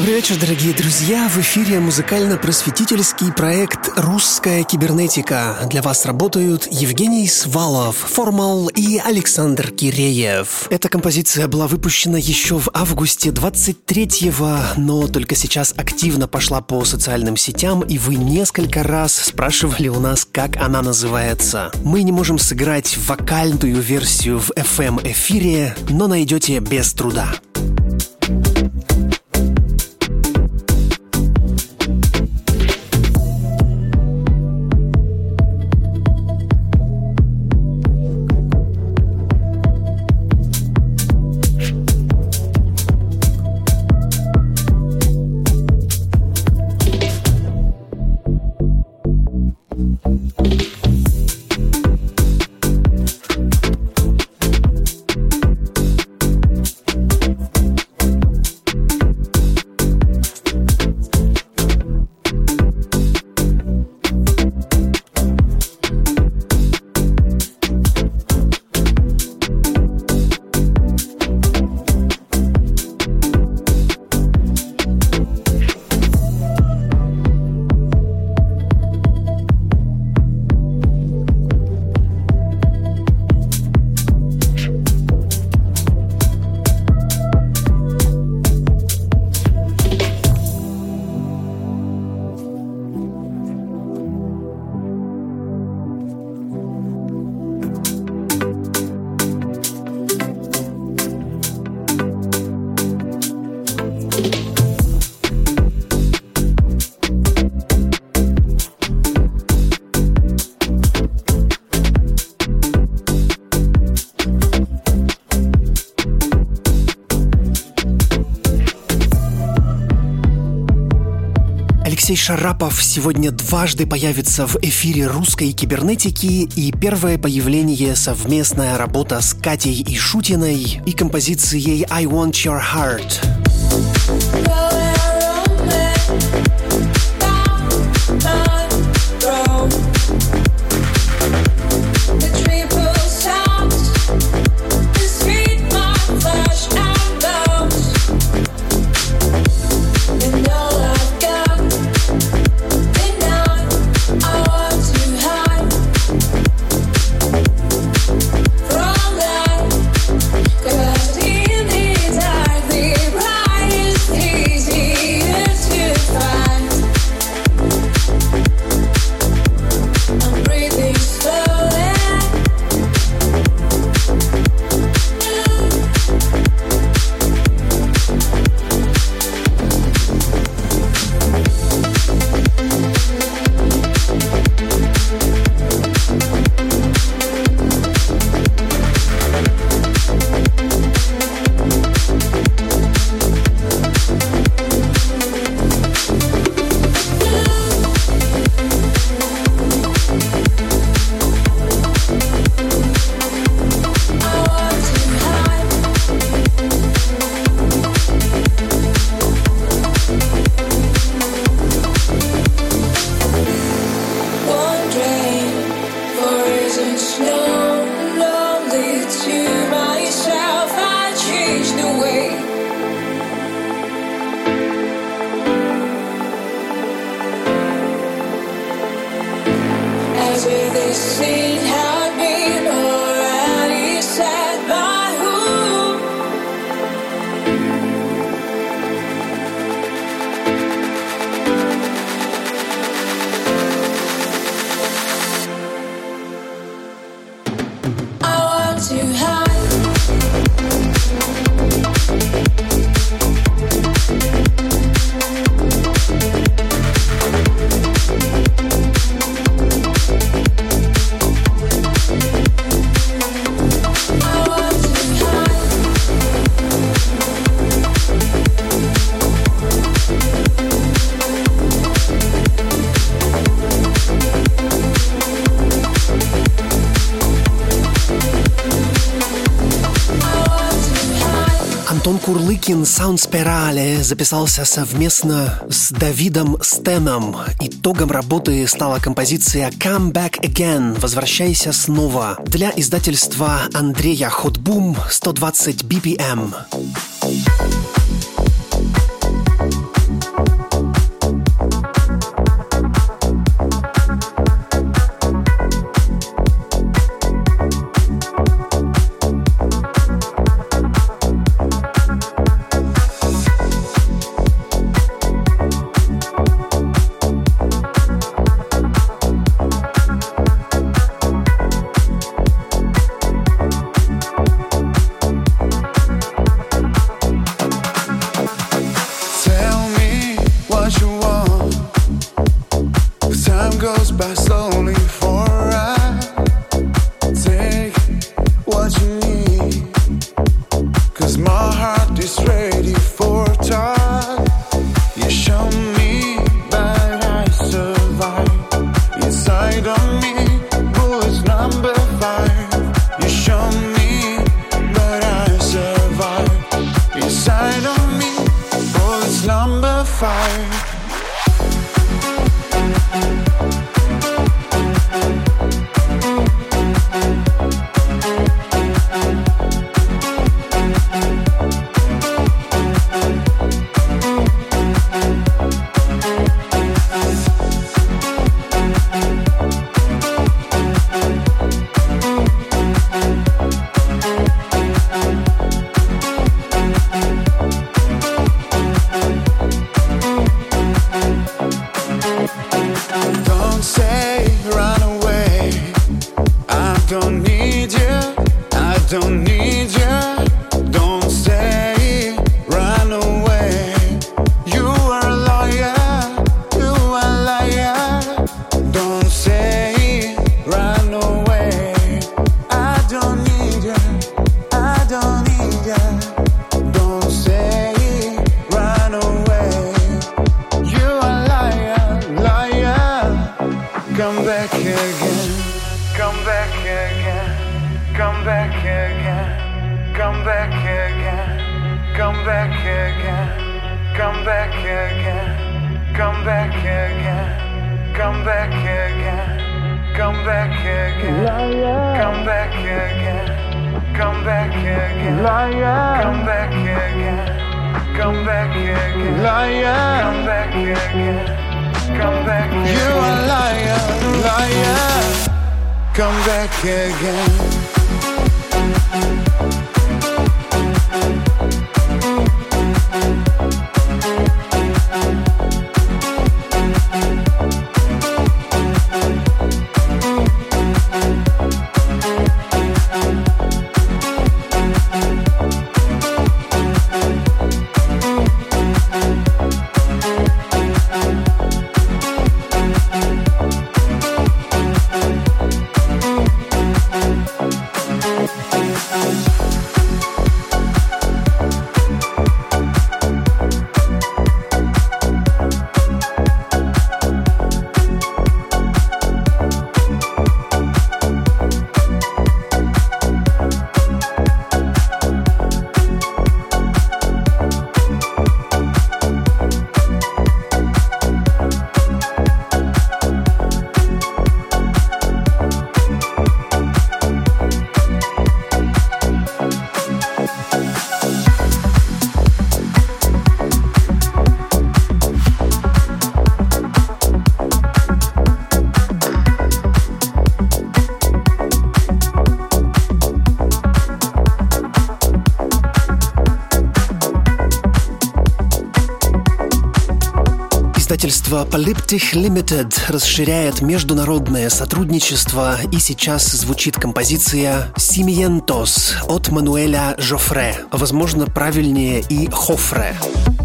Добрый вечер, дорогие друзья! В эфире музыкально-просветительский проект «Русская кибернетика». Для вас работают Евгений Свалов, Формал и Александр Киреев. Эта композиция была выпущена еще в августе 23-го, но только сейчас активно пошла по социальным сетям, и вы несколько раз спрашивали у нас, как она называется. Мы не можем сыграть вокальную версию в FM-эфире, но найдете без труда. Алексей Шарапов сегодня дважды появится в эфире русской кибернетики и первое появление совместная работа с Катей и Шутиной и композицией I Want Your Heart. Ансен Саунд Спирали записался совместно с Давидом Стеном. Итогом работы стала композиция Come Back Again – Возвращайся снова для издательства Андрея Хотбум 120 BPM. Come back again, liar. You a liar, liar, come back again. Издательство Polyptych Limited расширяет международное сотрудничество, и сейчас звучит композиция «Симиентос» от Мануэля Жофре, возможно, правильнее и «Хофре». Хофре.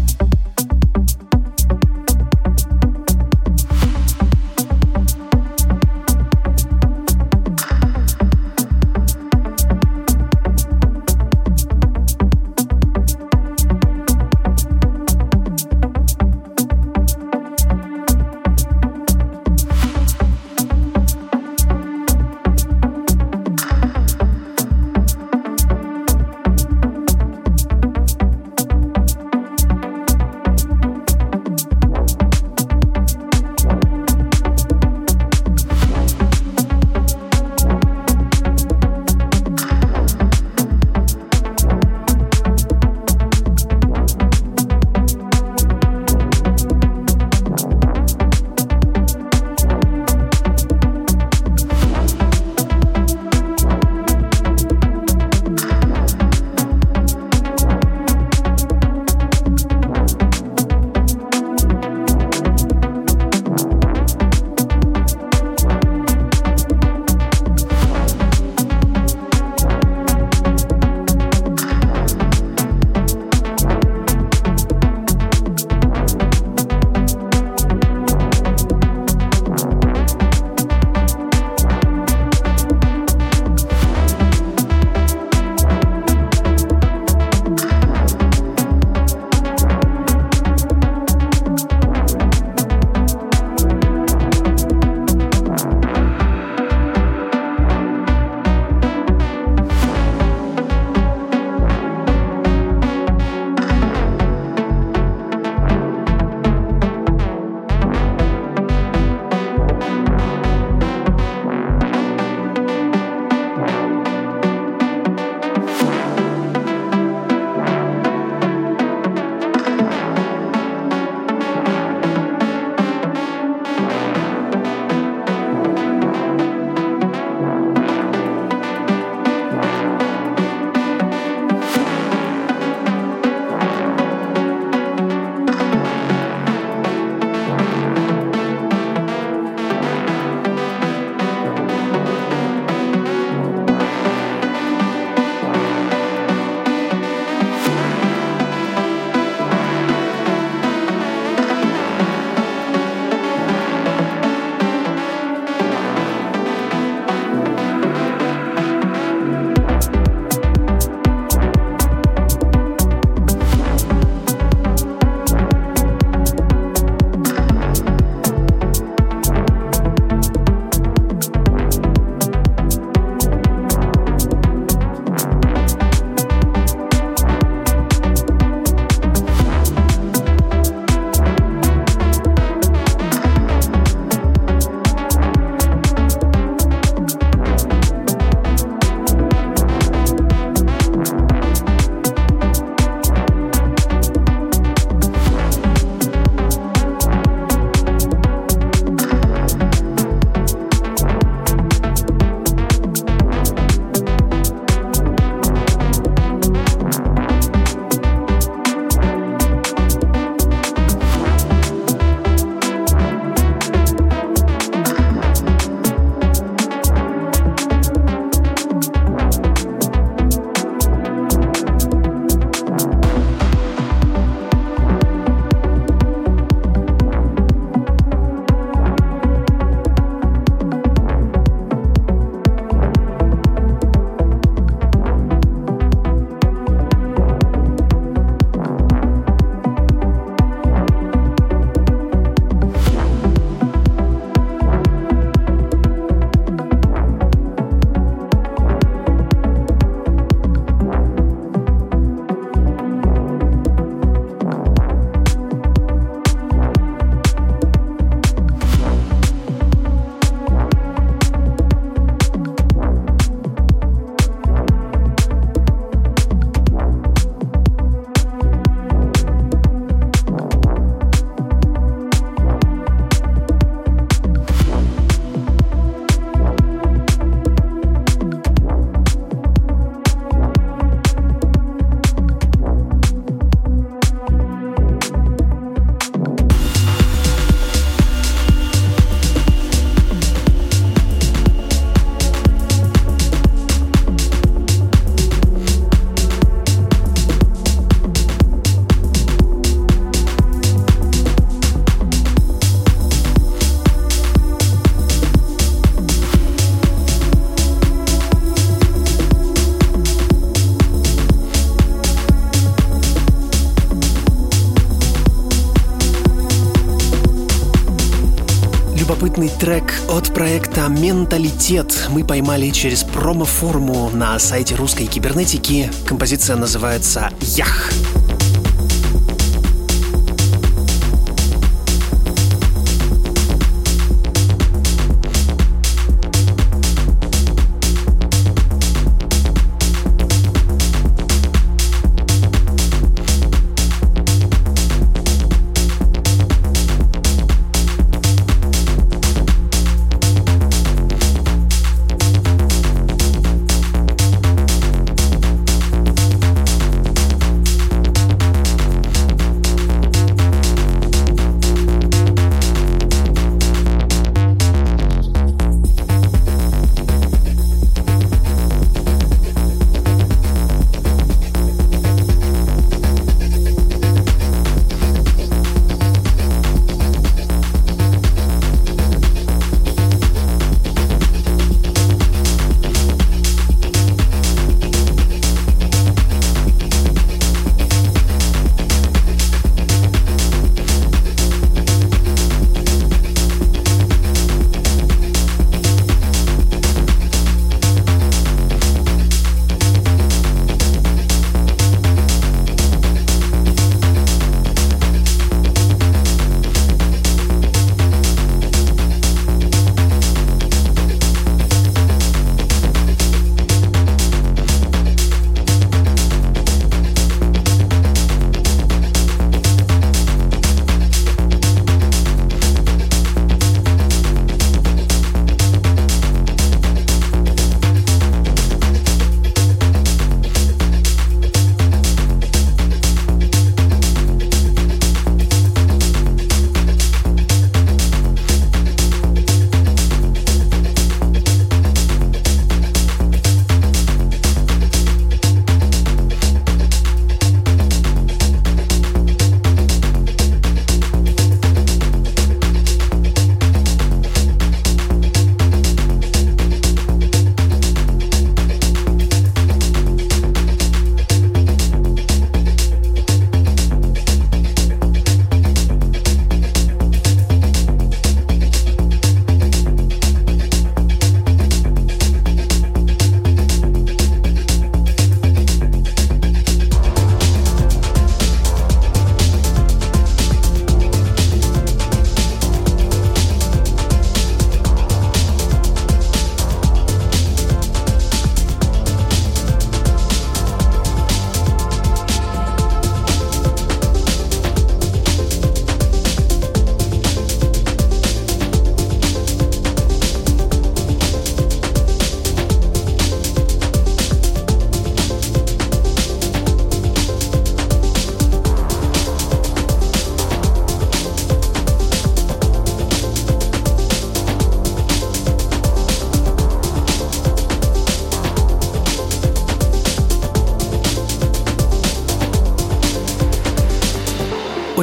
Любопытный трек от проекта «Менталитет» мы поймали через промо-форму на сайте русской кибернетики. Композиция называется «Ях».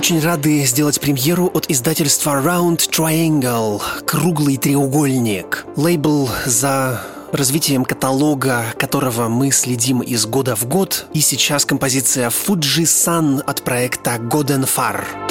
Очень рады сделать премьеру от издательства Round Triangle «Круглый треугольник». Лейбл за развитием каталога, которого мы следим из года в год. И сейчас композиция Fuji Sun от проекта Golden Far.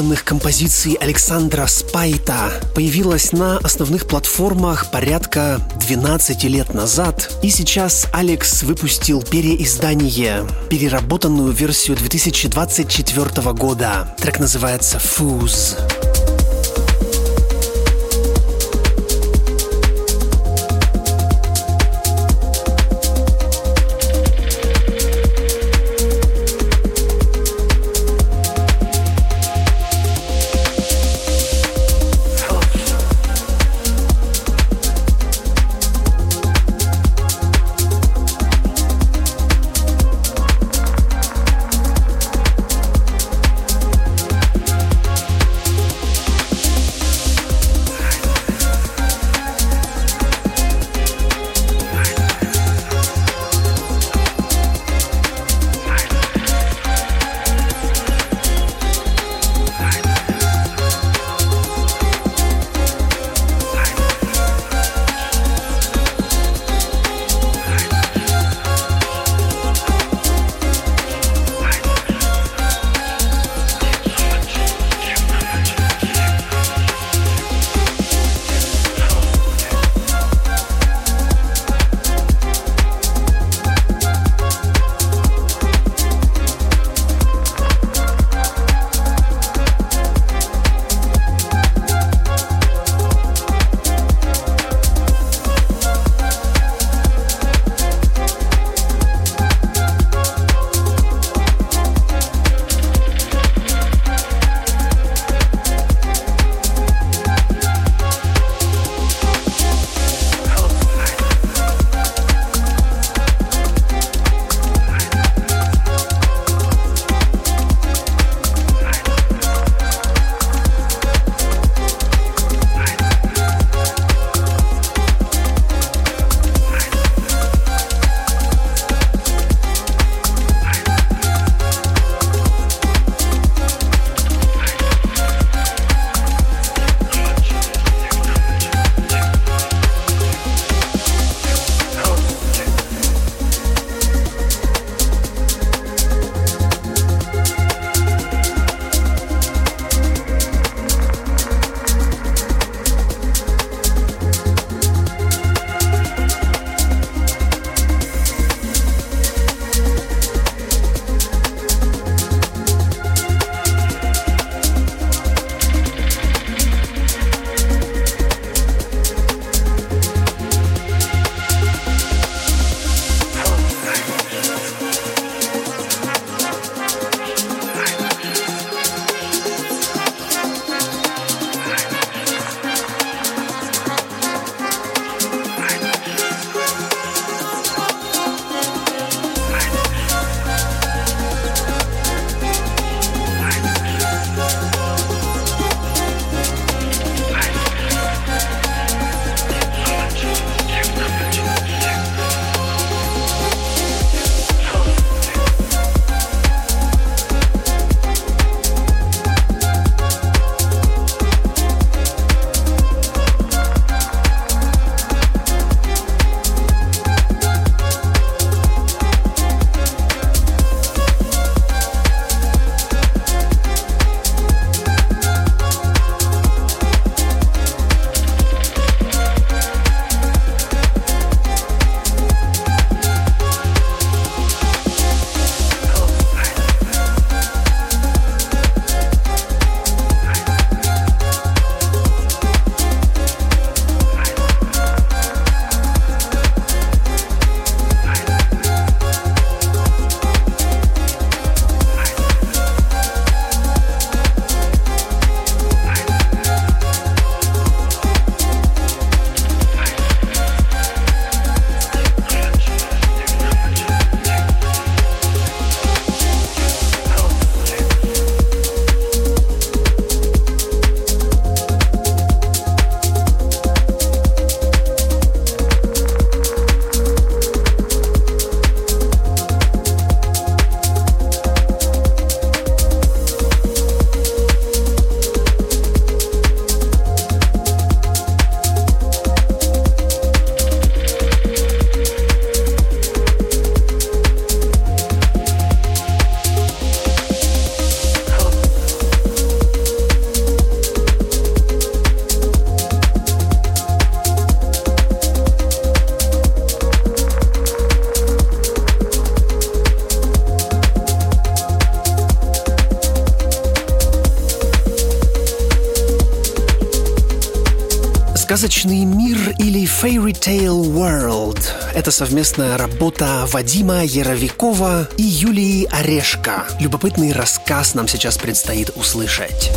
Изданных композиций Александра Спайта появилась на основных платформах порядка 12 лет назад, и сейчас Алекс выпустил переиздание, переработанную версию 2024 года. Трек называется «Fools». «Сказочный мир» или «Fairy Tale World» — это совместная работа Вадима Яровикова и Юлии Орешко. Любопытный рассказ нам сейчас предстоит услышать.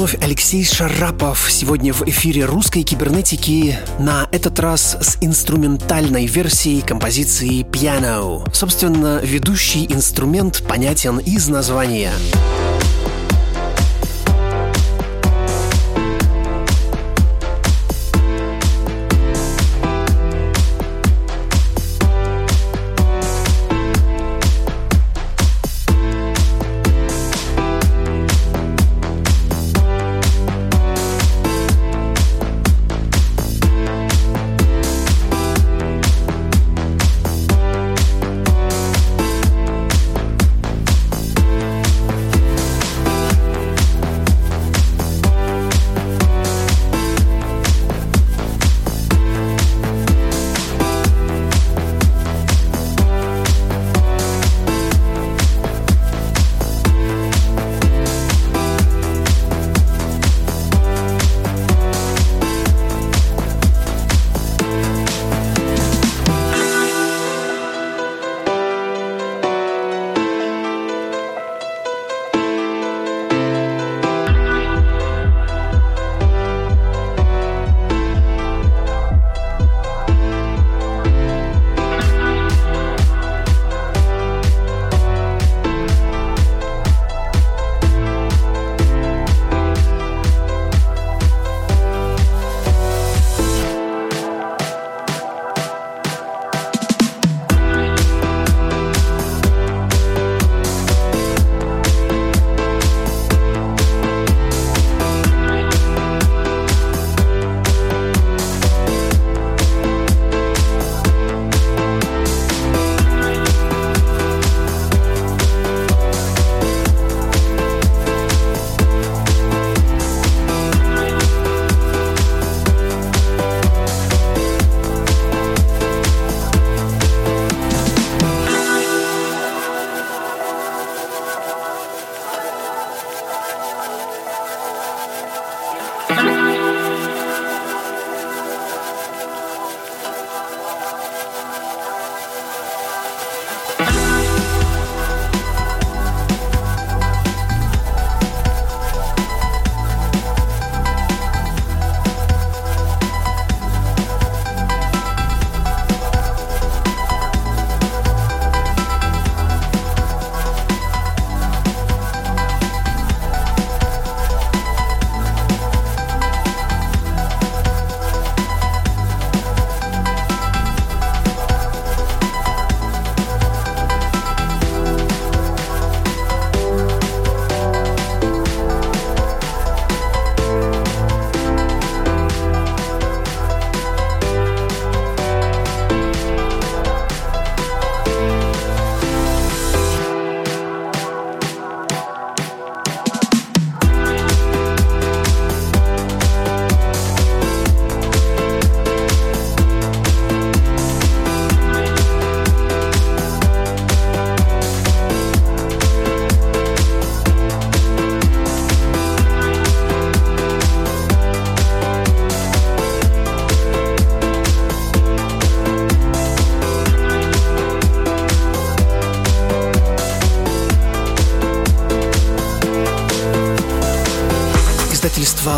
Вновь Алексей Шарапов. Сегодня в эфире русской кибернетики, на этот раз с инструментальной версией композиции «Piano». Собственно, ведущий инструмент понятен из названия.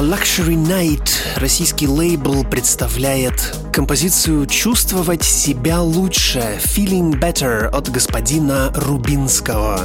Luxury Night российский лейбл представляет композицию «Чувствовать себя лучше» «Feeling Better» от господина Рубинского.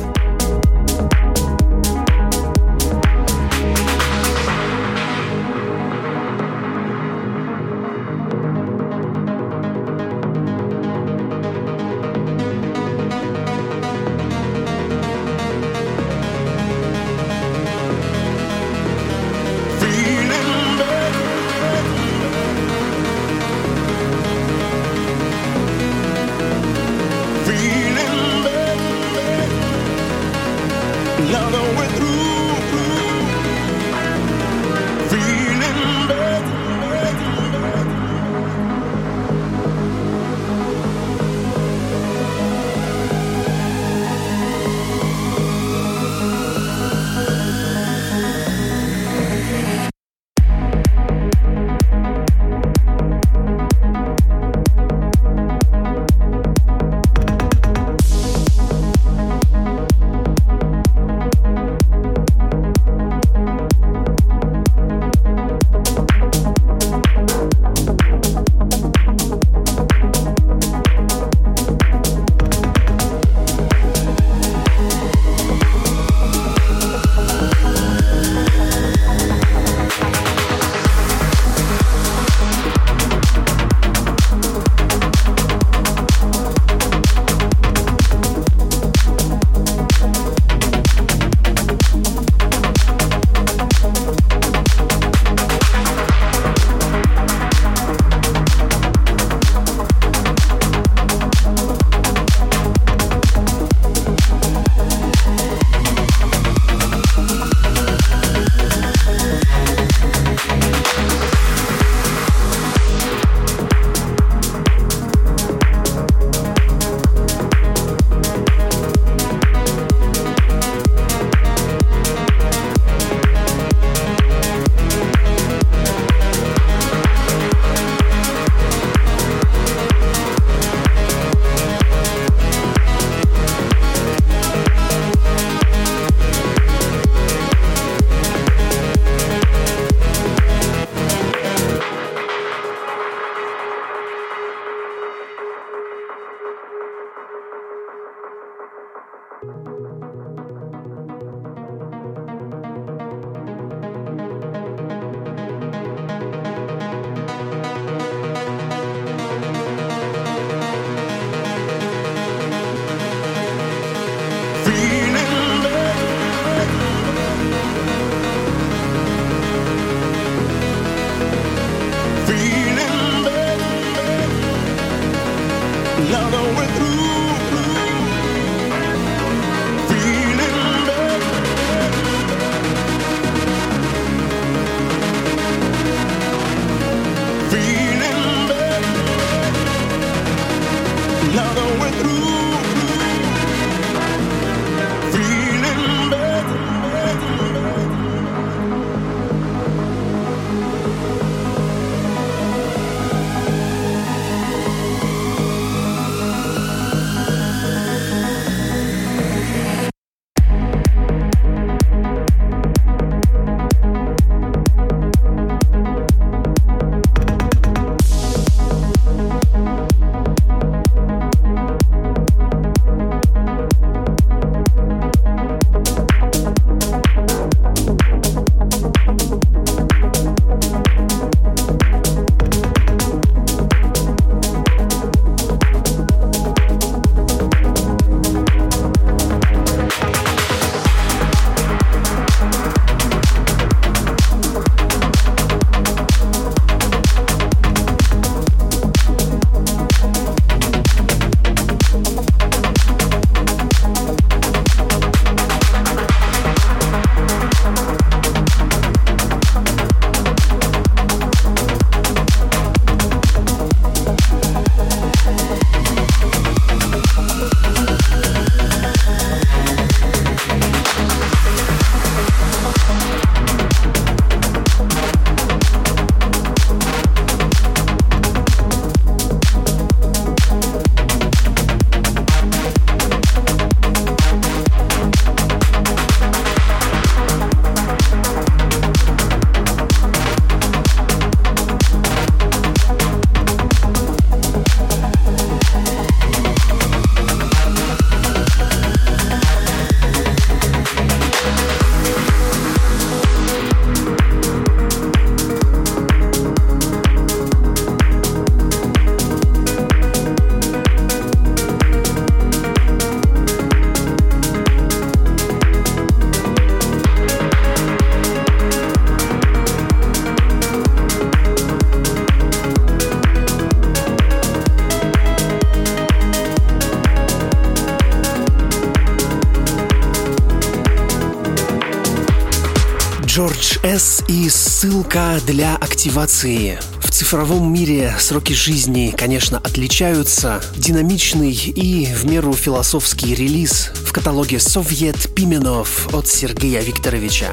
С. и ссылка для активации. В цифровом мире сроки жизни, конечно, отличаются. Динамичный и в меру философский релиз в каталоге «Совет Пименов» от Сергея Викторовича.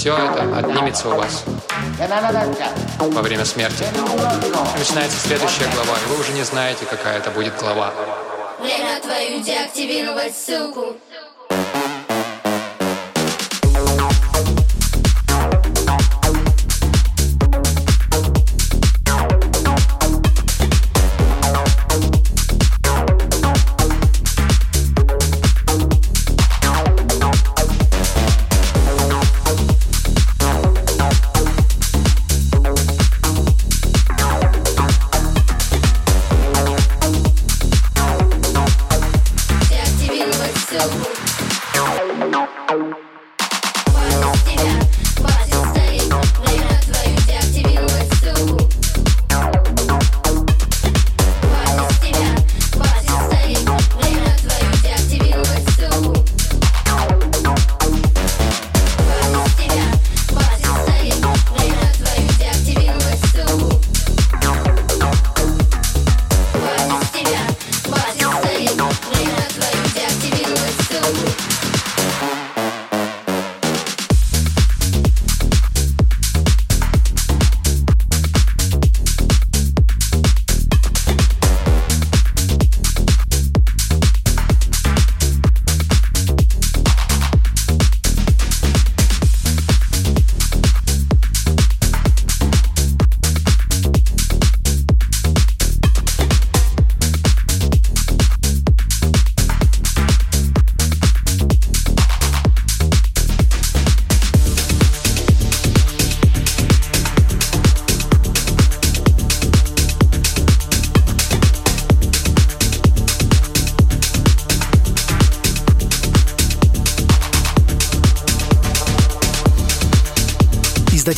Все это отнимется у вас во время смерти. Начинается следующая глава, и вы уже не знаете, какая это будет глава. Время твою деактивировать ссылку.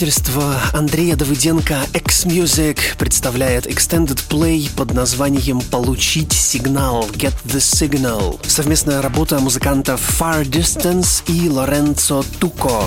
Издательство Андрея Давыденко X-Music представляет Extended Play под названием «Получить сигнал» Get the Signal. Совместная работа музыкантов Far Distance и Лоренцо Туко.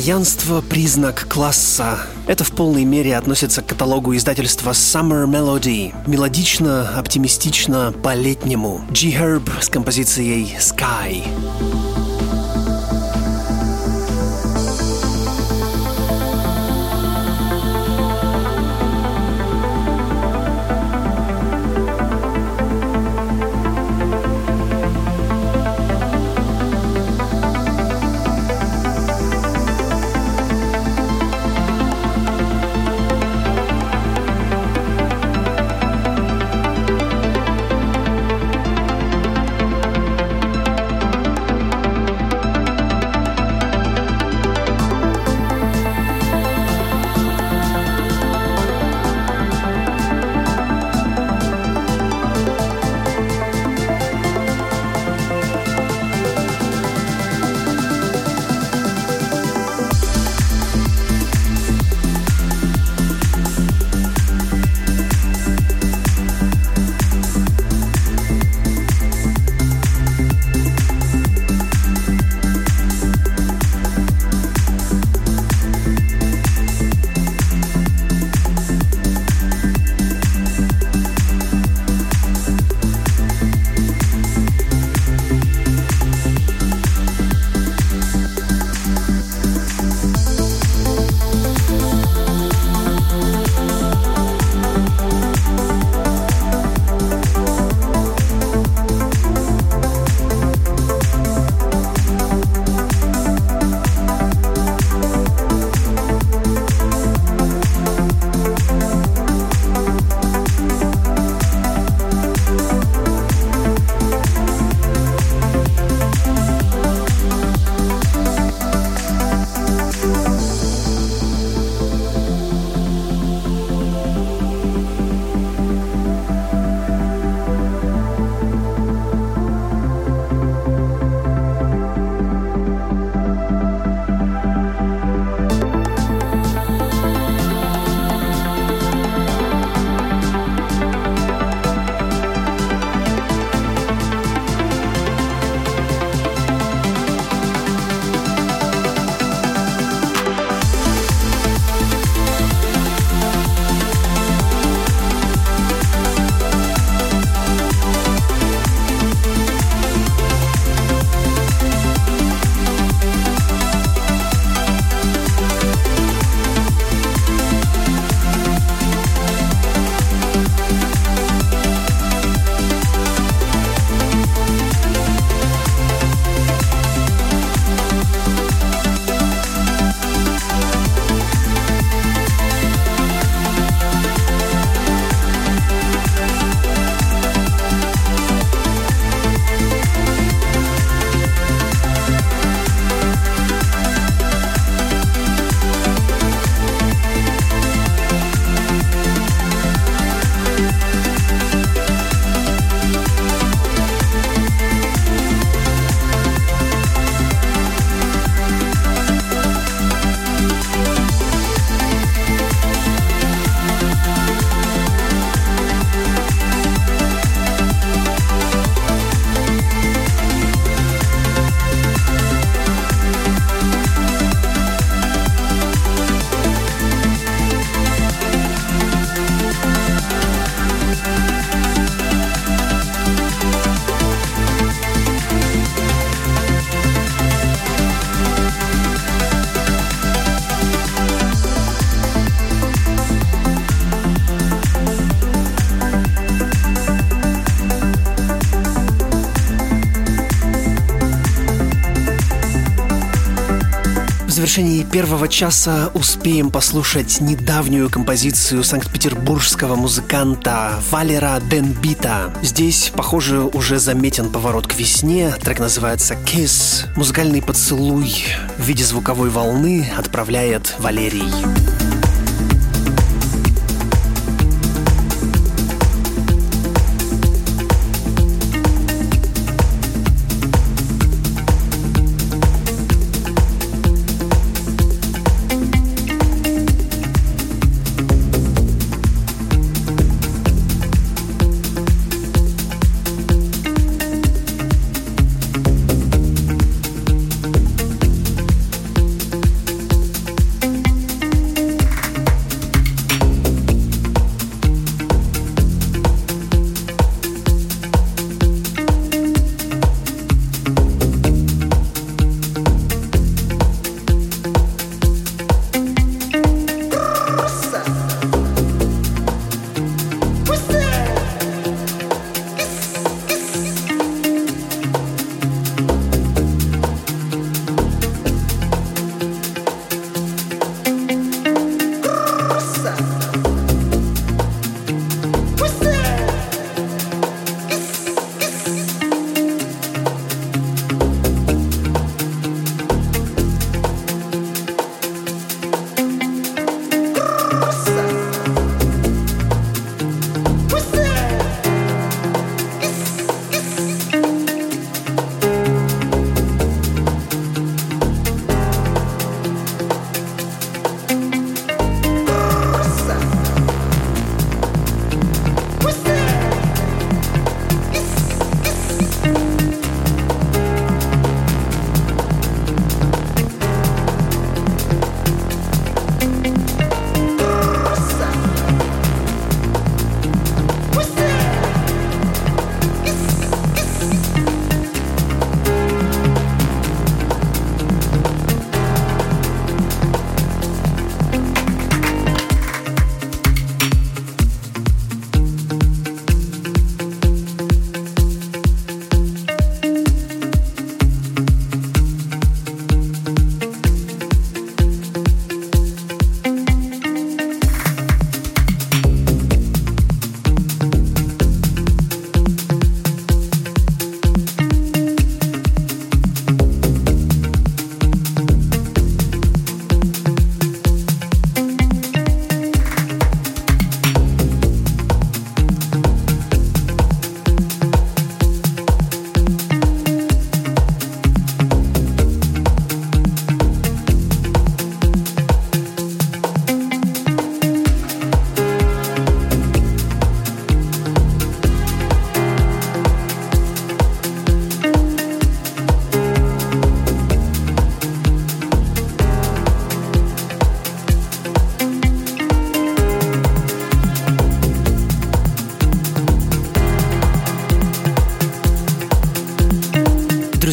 Постоянство – признак класса. Это в полной мере относится к каталогу издательства Summer Melody. Мелодично, оптимистично, по-летнему. G-Herb с композицией «Sky». Первого часа успеем послушать недавнюю композицию санкт-петербургского музыканта Валера Денбита. Здесь, похоже, уже заметен поворот к весне. Трек называется «Kiss». Музыкальный поцелуй в виде звуковой волны отправляет Валерий.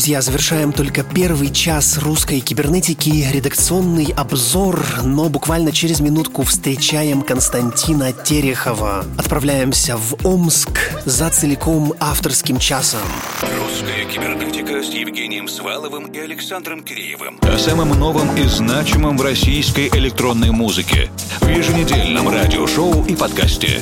Друзья, завершаем только первый час русской кибернетики, редакционный обзор, но буквально через минутку встречаем Константина Терехова. Отправляемся в Омск за целиком авторским часом. Русская кибернетика с Евгением Сваловым и Александром Киреевым. О самом новом и значимом в российской электронной музыке. В еженедельном радиошоу и подкасте.